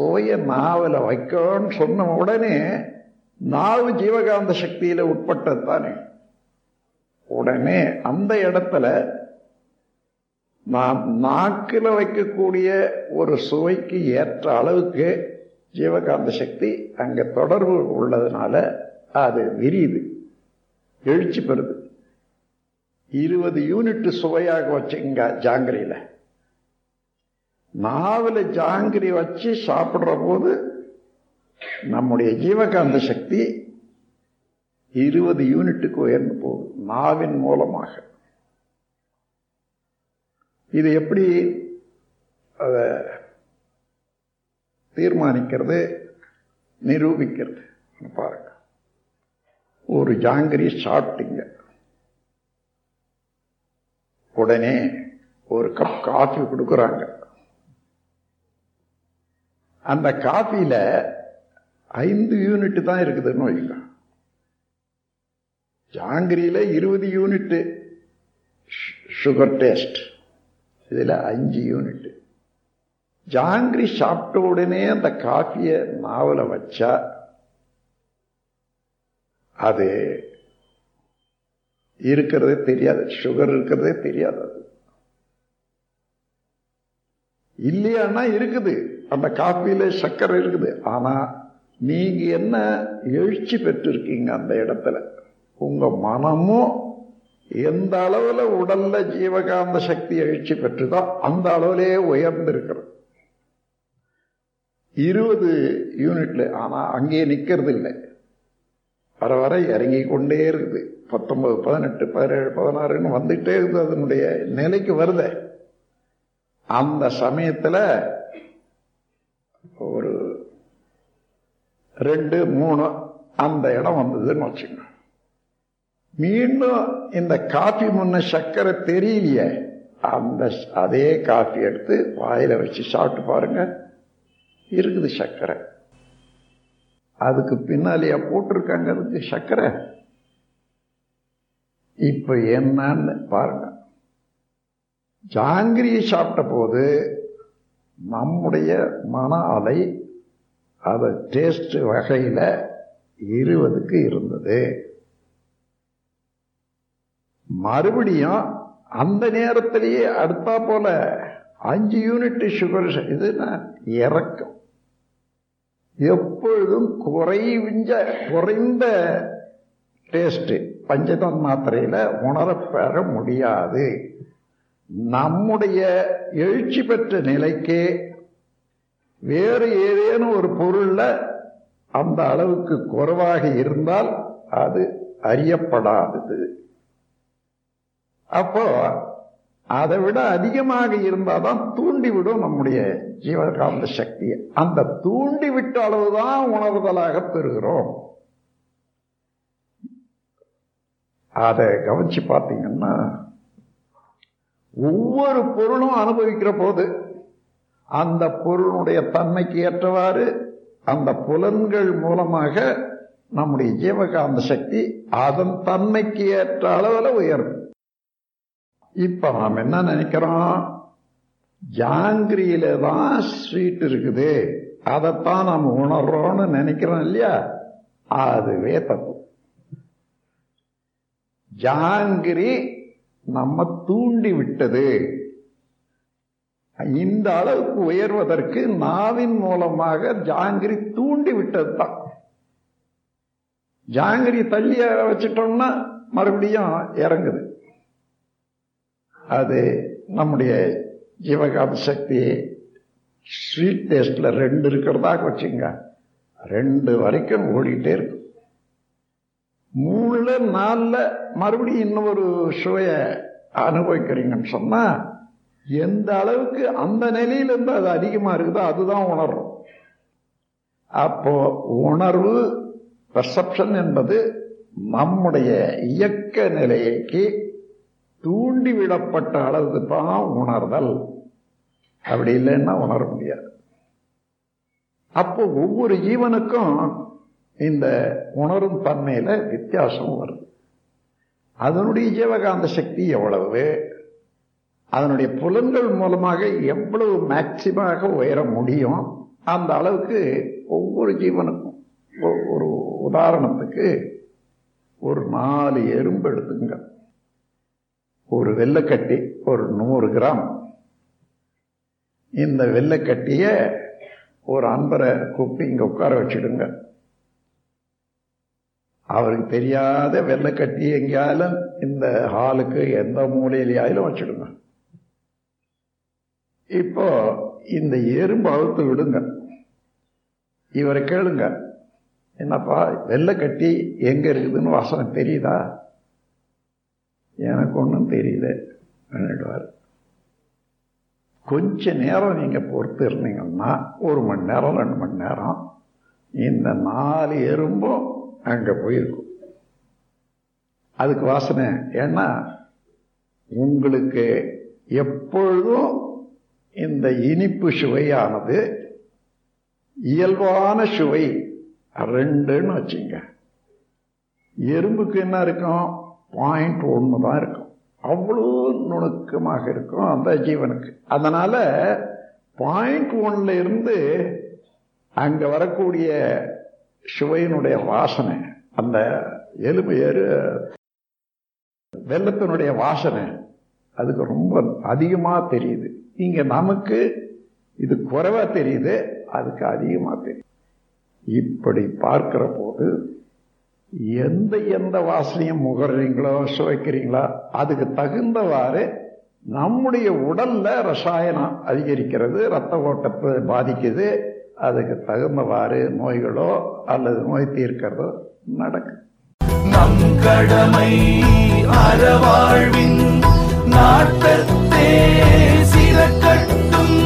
சோய நாவல வைக்கணும்னு சொன்ன உடனே நாவு ஜீவகாந்த சக்தியில உட்பட்டது தானே. உடனே அந்த இடத்துல நாம் நாக்கில் வைக்கக்கூடிய ஒரு சுவைக்கு ஏற்ற அளவுக்கு ஜீவகாந்த சக்தி அங்கே தொடர்பு உள்ளதுனால அது விரியுது எழுச்சி பெறுது. இருபது யூனிட் சுவையாக வச்சுங்க ஜாங்கிரியில். நாவில் ஜாங்கிரி வச்சு சாப்பிட்ற போது நம்முடைய ஜீவகாந்த சக்தி இருபது யூனிட்டுக்கு உயர்ந்து போகுது நாவின் மூலமாக. இது எப்படி அதை தீர்மானிக்கிறது நிரூபிக்கிறது? பாருங்க. ஒரு ஜாங்கிரி சாப்பிட்டீங்க. உடனே ஒரு கப் காஃபி கொடுக்குறாங்க. அந்த காஃபியில் ஐந்து யூனிட் தான் இருக்குதுன்னு வைங்க ஜாங்கிரியில இருபது யூனிட் சுகர் டேஸ்ட் இதில் அஞ்சு யூனிட் ஜாங்கிரி சாப்பிட்ட உடனே அந்த காஃபியை நாவல வச்சா அது இருக்கிறதே தெரியாது. சுகர் இருக்கிறதே தெரியாது அது. இல்லையானா இருக்குது. அந்த காஃபியில சர்க்கரை இருக்குது. ஆனா நீங்க என்ன எழுச்சி பெற்றிருக்கீங்க அந்த இடத்துல? உங்க மனமும் எந்த அளவுல உடல்ல ஜீவகாந்த சக்தி எழுச்சி பெற்றுதோ அந்த அளவுலேயே உயர்ந்திருக்கிறது. இருபது யூனிட்ல ஆனா அங்கேயே நிக்கிறது இல்லை வர வர இறங்கி கொண்டே இருக்குது. பத்தொன்பது பதினெட்டு பதினேழு பதினாறுன்னு வந்துட்டே இருக்குது. அதனுடைய நிலைக்கு வருத. அந்த சமயத்துல ஒரு ரெண்டு மூணு அந்த இடம் வந்ததுன்னு வச்சுங்க மீண்டும் இந்த காஃபி முன்ன சர்க்கரை தெரியலையே அந்த அதே காஃபி எடுத்து வாயில வச்சு சாப்பிட்டு பாருங்க. இருக்குது சர்க்கரை அதுக்கு பின்னாலேயே போட்டிருக்காங்க அதுக்கு சர்க்கரை இப்ப என்னன்னு பாருங்க. ஜாங்கிரியை சாப்பிட்ட போது நம்முடைய மன அலை அதை டேஸ்ட் வகையில இருபதுக்கு இருந்தது. மறுபடியும் அந்த நேரத்திலேயே அடுத்தா போல அஞ்சு யூனிட் சுகர் இதுனா இறக்கும். எப்பொழுதும் குறைஞ்ச குறைந்த டேஸ்ட் பஞ்சதன் மாத்திரையில உணரப்பெற முடியாது. நம்முடைய எழுச்சி பெற்ற நிலைக்கு வேறு ஏதேனும் ஒரு பொருள்ல அந்த அளவுக்கு குறைவாக இருந்தால் அது அறியப்படாதது. அப்போ அதை விட அதிகமாக இருந்தாதான் தூண்டிவிடும் நம்முடைய ஜீவகாந்த சக்தியை. அந்த தூண்டிவிட்ட அளவுதான் உணர்தலாக பெறுகிறோம். அதை கவனிச்சு பார்த்தீங்கன்னா ஒவ்வொரு பொருளும் அனுபவிக்கிற போது அந்த பொருளுடைய தன்மைக்கு ஏற்றவாறு அந்த புலன்கள் மூலமாக நம்முடைய ஜீவகாந்த சக்தி அதன் தன்மைக்கு ஏற்ற அளவில் உயரும். இப்ப நாம் என்ன நினைக்கிறோம்? ஜாங்கிரியில தான் ஸ்வீட் இருக்குது. அதைத்தான் நாம் உணர்றோம்னு நினைக்கிறோம் இல்லையா? அதுவே தப்பு. ஜாங்கிரி நம்ம தூண்டி விட்டது. இந்த அளவுக்கு உயர்வதற்கு நாவின் மூலமாக ஜாங்கிரி தூண்டி விட்டது தான் ஜாங்கிரி தள்ளி வச்சிட்டோம்னா மறுபடியும் இறங்குது. அது நம்முடைய ஜீவகாந்த சக்தி. ஸ்வீட் டேஸ்ட்ல ரெண்டு இருக்கிறதாக வச்சுங்க ரெண்டு வரைக்கும் ஓடிட்டே இருக்கும். மூணுல நாலுல மறுபடியும் இன்னொரு சுவைய அனுபவிக்கிறீங்கன்னு சொன்னா எந்த அளவுக்கு அந்த நிலையிலேருந்து அது அதிகமா இருக்குதோ அதுதான் உணர்வும் அப்போ உணர்வு பெர்செப்ஷன் என்பது நம்முடைய இயக்க நிலைக்கு தூண்டிவிடப்பட்ட அளவுக்கு தான் உணர்தல். அப்படி இல்லைன்னா உணர முடியாது. அப்போ ஒவ்வொரு ஜீவனுக்கும் இந்த உணரும் தன்மையில் வித்தியாசம் வருது. அதனுடைய ஜீவகாந்த சக்தி எவ்வளவு? அதனுடைய புலன்கள் மூலமாக எவ்வளவு மேக்சிமாக உயர முடியும்? அந்த அளவுக்கு ஒவ்வொரு ஜீவனுக்கும் ஒ- ஒரு உதாரணத்துக்கு ஒரு நாலு எறும்பு எடுத்துங்க ஒரு வெள்ளைக்கட்டி ஒரு நூறு கிராம். இந்த வெள்ளக்கட்டியை ஒரு அன்பரை கூப்பிட்டு இங்கே உட்கார வச்சிடுங்க. அவருக்கு தெரியாத வெள்ளைக்கட்டி எங்கேயாலும் இந்த ஹாலுக்கு எந்த மூலையிலையாலும் வச்சுடுங்க. இப்போ இந்த எறும்பு அவுத்து விடுங்க. இவரை கேளுங்க. என்னப்பா வெள்ளைக்கட்டி எங்க இருக்குதுன்னு வாசனை தெரியுதா? எனக்கு ஒன்றும் தெரியல பண்ணிடுவார் கொஞ்ச நேரம் நீங்கள் பொறுத்து இருந்தீங்கன்னா ஒரு மணி நேரம் ரெண்டு மணி நேரம் இந்த நாலு எறும்பும் அங்கே போயிருக்கும். அதுக்கு வாசனை ஏன்னா உங்களுக்கு எப்பொழுதும் இந்த இனிப்பு சுவையானது இயல்பான சுவை ரெண்டுன்னு வச்சுங்க. எறும்புக்கு என்ன இருக்கும்? பாயிண்ட் ஒன்று தான் இருக்கும். அவ்வளோ நுணுக்கமாக இருக்கும் அந்த ஜீவனுக்கு. அதனால் பாயிண்ட் ஒன்ல இருந்து அங்கே வரக்கூடிய சுவையினுடைய வாசனை அந்த எலும்பு எரு வெள்ளத்தினுடைய வாசனை அதுக்கு ரொம்ப அதிகமா தெரியுது. இங்க நமக்கு இது குறைவா தெரியுது அதுக்கு அதிகமா தெரியுது. இப்படி பார்க்கிற போது எந்த எந்த வாசனையும் முகர்றீங்களோ சுவைக்கிறீங்களோ அதுக்கு தகுந்தவாறு நம்முடைய உடல்ல ரசாயனம் அதிகரிக்கிறது ரத்த ஓட்டத்தை பாதிக்குது அதுக்கு தகுந்தவாறு நோய்களோ அல்லது நோய் தீர்க்கிறதோ நடக்கும் நம் கடமை அறவாழ்வின் நாட்டத்தே சிறக்கட்டும்.